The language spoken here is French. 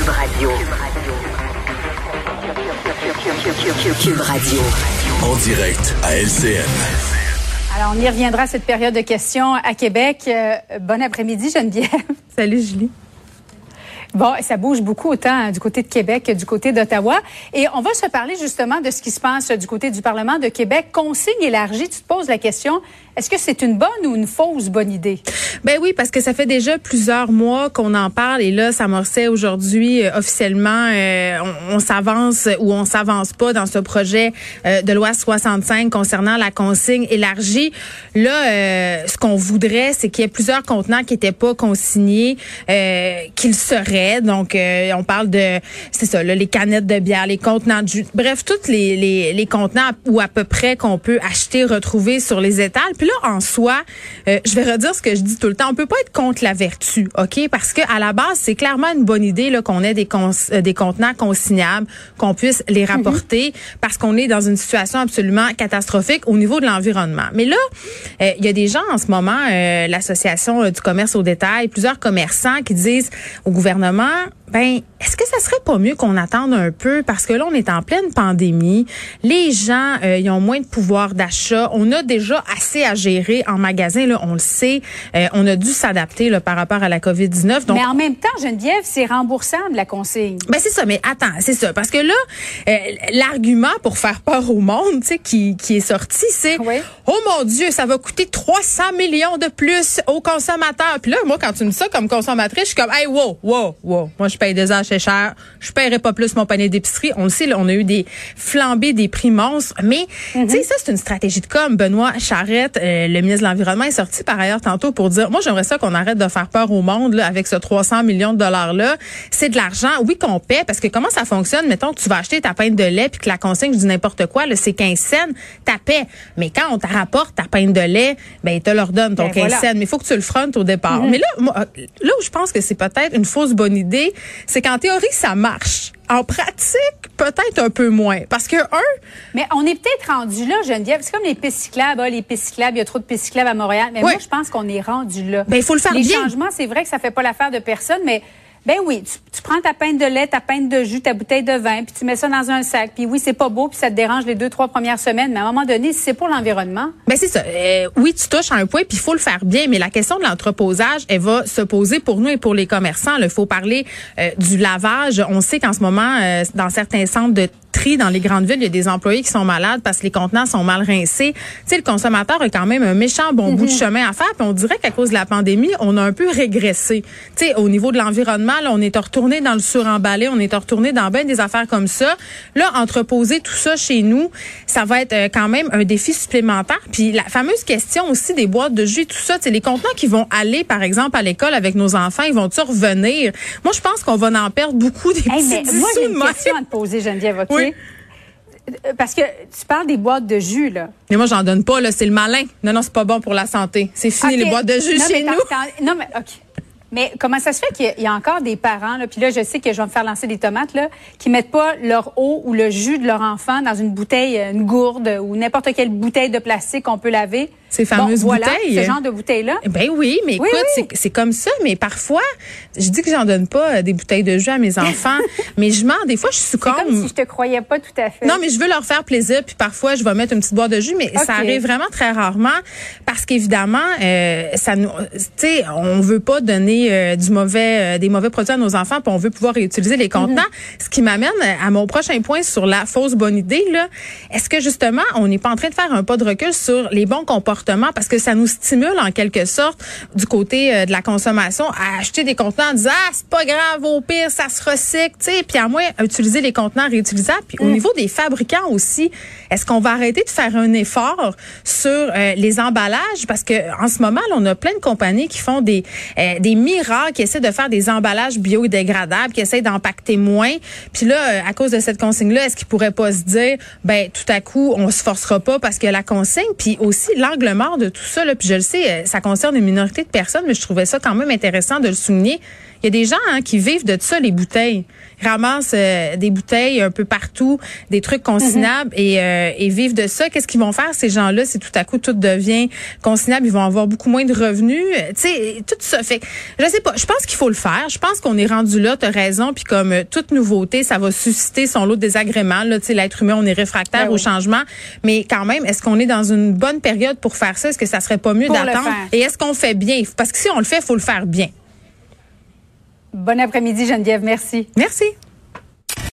Cube Radio. Cube Radio. En direct à LCN. Alors, on y reviendra à cette période de questions à Québec. Euh, bon après-midi, Geneviève. Salut, Julie. Bon, ça bouge beaucoup autant hein, du côté de Québec que du côté d'Ottawa. Et on va se parler justement de ce qui se passe du côté du Parlement de Québec. Consigne élargie, tu te poses la question, est-ce que c'est une bonne ou une fausse bonne idée? Ben oui, parce que ça fait déjà plusieurs mois qu'on en parle et là, ça m'orsait aujourd'hui euh, officiellement. Euh, on, s'avance ou on s'avance pas dans ce projet euh, de loi 65 concernant la consigne élargie. Là, ce qu'on voudrait, c'est qu'il y ait plusieurs contenants qui n'étaient pas consignés, qu'ils seraient. Donc, on parle de, c'est ça, là, les canettes de bière, les contenants de jus, bref, tous les, les, les contenants ou à peu près qu'on peut acheter, retrouver sur les étals. Puis là, en soi, euh, je vais redire ce que je dis tout le temps. On peut pas être contre la vertu, ok? Parce que à la base, c'est clairement une bonne idée là qu'on ait des euh, des contenants consignables, qu'on puisse les mhm. rapporter, parce qu'on est dans une situation absolument catastrophique au niveau de l'environnement. Mais là, euh, il y a des gens en ce moment, l'association du commerce au détail, plusieurs commerçants qui disent au gouvernement, gouvernement ben, est-ce que ça serait pas mieux qu'on attende un peu? Parce que là on est en pleine pandémie, les gens euh, ils ont moins de pouvoir d'achat, on a déjà assez à gérer en magasin là, on le sait, euh, on a dû s'adapter là par rapport à la Covid-19. Donc Mais en même temps, Geneviève, c'est remboursable la consigne. Ben c'est ça, mais attends, c'est ça parce que là euh, l'argument pour faire peur au monde, tu sais qui qui est sorti, c'est oh mon dieu, ça va coûter 300 millions de plus aux consommateurs. Puis là moi quand tu me dis ça comme consommatrice, je suis comme hey wow, wow, wow. Moi je paye des achats cher. Je paierai pas plus mon panier d'épicerie. On le sait, là, on a eu des flambées des prix monstres. Mais, tu sais, mhm. ça, c'est une stratégie de com. Benoît Charrette, euh, le ministre de l'Environnement, est sorti par ailleurs tantôt pour dire, moi, j'aimerais ça qu'on arrête de faire peur au monde là, avec ce 300 millions de dollars-là. C'est de l'argent, oui, qu'on paie, parce que comment ça fonctionne? Mettons que tu vas acheter ta pinte de lait puis que la consigne, je dis n'importe quoi, c'est 15 cents, ta paie. Mais quand on te rapporte ta pinte de lait, ben, te leur donne ton 15 ben, cents. Mais il faut que tu le frontes au départ. Mhm. Mais là, moi, là où je pense que c'est peut-être une fausse bonne idée, c'est qu'en théorie, ça marche. En pratique, peut-être un peu moins. Parce que, un. Mais on est peut-être rendu là, Geneviève. C'est comme les pistes cyclables. Ah, les pistes cyclables, il y a trop de pistes cyclables à Montréal. Mais moi, je pense qu'on est rendu là. Ben, il faut le faire les bien. Les changements, c'est vrai que ça fait pas l'affaire de personne, mais ben oui, tu, prends ta pinte de lait, ta pinte de jus, ta bouteille de vin, puis tu mets ça dans un sac. Puis oui, c'est pas beau, puis ça te dérange les deux, trois premières semaines, mais à un moment donné, c'est pour l'environnement. Ben c'est ça. Euh, oui, tu touches à un point, puis il faut le faire bien, mais la question de l'entreposage, elle va se poser pour nous et pour les commerçants. Il faut parler euh, du lavage. On sait qu'en ce moment, euh, dans certains centres de tri dans les grandes villes, il y a des employés qui sont malades parce que les contenants sont mal rincés. Tu sais, le consommateur a quand même un méchant bon bout de mhm. chemin à faire. Puis on dirait qu'à cause de la pandémie, on a un peu régressé. Tu sais, au niveau de l'environnement, on est retourné dans le suremballé, on est retourné dans bien des affaires comme ça. Là, entreposer tout ça chez nous, ça va être euh, quand même un défi supplémentaire. Puis la fameuse question aussi des boîtes de jus, tout ça, c'est les contenants qui vont aller, par exemple, à l'école avec nos enfants, ils vont-ils revenir? Moi, je pense qu'on va en perdre beaucoup des petits mais Moi, j'ai une question à te poser, Geneviève, OK? Euh, parce que tu parles des boîtes de jus, là. Mais moi, j'en donne pas, là. C'est le malin. Non, non, c'est pas bon pour la santé. C'est fini, les boîtes de jus chez nous. Non, mais, OK. Mais comment ça se fait qu'il y, a encore des parents, là, puis là, je sais que je vais me faire lancer des tomates, là, qui mettent pas leur eau ou le jus de leur enfant dans une bouteille, une gourde ou n'importe quelle bouteille de plastique qu'on peut laver ces fameuses voilà, bouteilles. Ce genre de bouteilles-là. Ben oui, mais écoute, c'est comme ça. Mais parfois, je dis que j'en donne pas euh, des bouteilles de jus à mes enfants, mais je mens. Des fois, je suis comme. comme si je te croyais pas tout à fait. Non, mais je veux leur faire plaisir. Puis parfois, je vais mettre une petite boîte de jus, mais ça arrive vraiment très rarement parce qu'évidemment, euh, ça nous, tu sais, on veut pas donner euh, du mauvais, euh, des mauvais produits à nos enfants, puis on veut pouvoir réutiliser les contenants. Mhm. Ce qui m'amène à mon prochain point sur la fausse bonne idée. Là, est-ce que justement, on n'est pas en train de faire un pas de recul sur les bons comportements parce que ça nous stimule en quelque sorte du côté euh, de la consommation à acheter des contenants en disant ah c'est pas grave au pire ça se recycle tu sais. Puis à moins utiliser les contenants réutilisables. Puis au mm. niveau des fabricants aussi est-ce qu'on va arrêter de faire un effort sur euh, les emballages? Parce que en ce moment là, on a plein de compagnies qui font des euh, des miracles qui essaient de faire des emballages biodégradables qui essaient d'empacter moins. Puis là à cause de cette consigne là est-ce qu'ils pourraient pas se dire ben tout à coup on se forcera pas parce que la consigne puis aussi l'angle mort de tout ça, là, puis je le sais, euh, ça concerne une minorité de personnes, mais je trouvais ça quand même intéressant de le souligner. Il y a des gens hein, qui vivent de ça, les bouteilles. Ils ramassent euh, des bouteilles un peu partout, des trucs consignables et, euh, et vivent de ça. Qu'est-ce qu'ils vont faire, ces gens-là, si tout à coup tout devient consignable? Ils vont avoir beaucoup moins de revenus. Tu sais, tout ça fait... Je sais pas, je pense qu'il faut le faire. Je pense qu'on est rendu là, tu as raison. Puis comme toute nouveauté, ça va susciter son lot de désagréments. L'être humain, on est réfractaire ben au changement. Mais quand même, est-ce qu'on est dans une bonne période pour faire ça? Est-ce que ça serait pas mieux d'attendre? Et est-ce qu'on fait bien? Parce que si on le fait, il faut le faire bien. Bon après-midi, Geneviève. Merci. Merci.